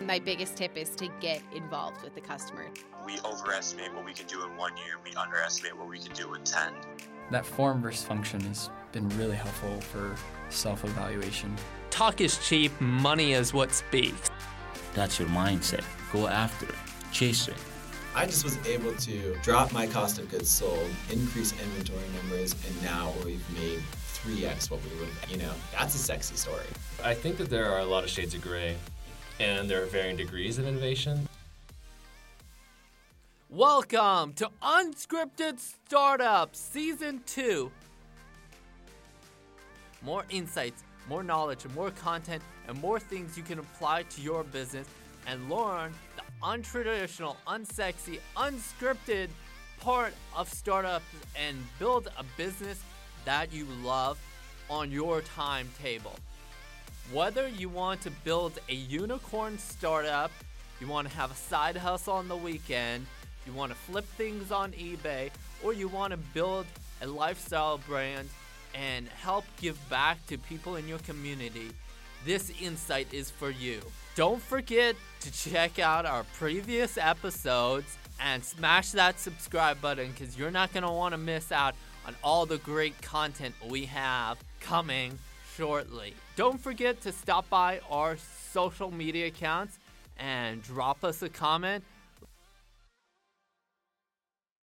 My biggest tip is to get involved with the customer. We overestimate what we can do in one year, we underestimate what we can do in 10. That form versus function has been really helpful for self evaluation. Talk is cheap, money is what speaks. That's your mindset. Go after it, chase it. I just was able to drop my cost of goods sold, increase inventory numbers, and now we've made 3x what we would have, you know, that's a sexy story. I think that there are a lot of shades of gray and there are varying degrees of innovation. Welcome to Unscripted Startup Season 2. More insights, more knowledge, more content, and more things you can apply to your business and learn the untraditional, unsexy, unscripted part of startups and build a business that you love on your timetable. Whether you want to build a unicorn startup, you want to have a side hustle on the weekend, you want to flip things on eBay, or you want to build a lifestyle brand and help give back to people in your community, this insight is for you. Don't forget to check out our previous episodes and smash that subscribe button because you're not going to want to miss out on all the great content we have coming shortly. Don't forget to stop by our social media accounts and drop us a comment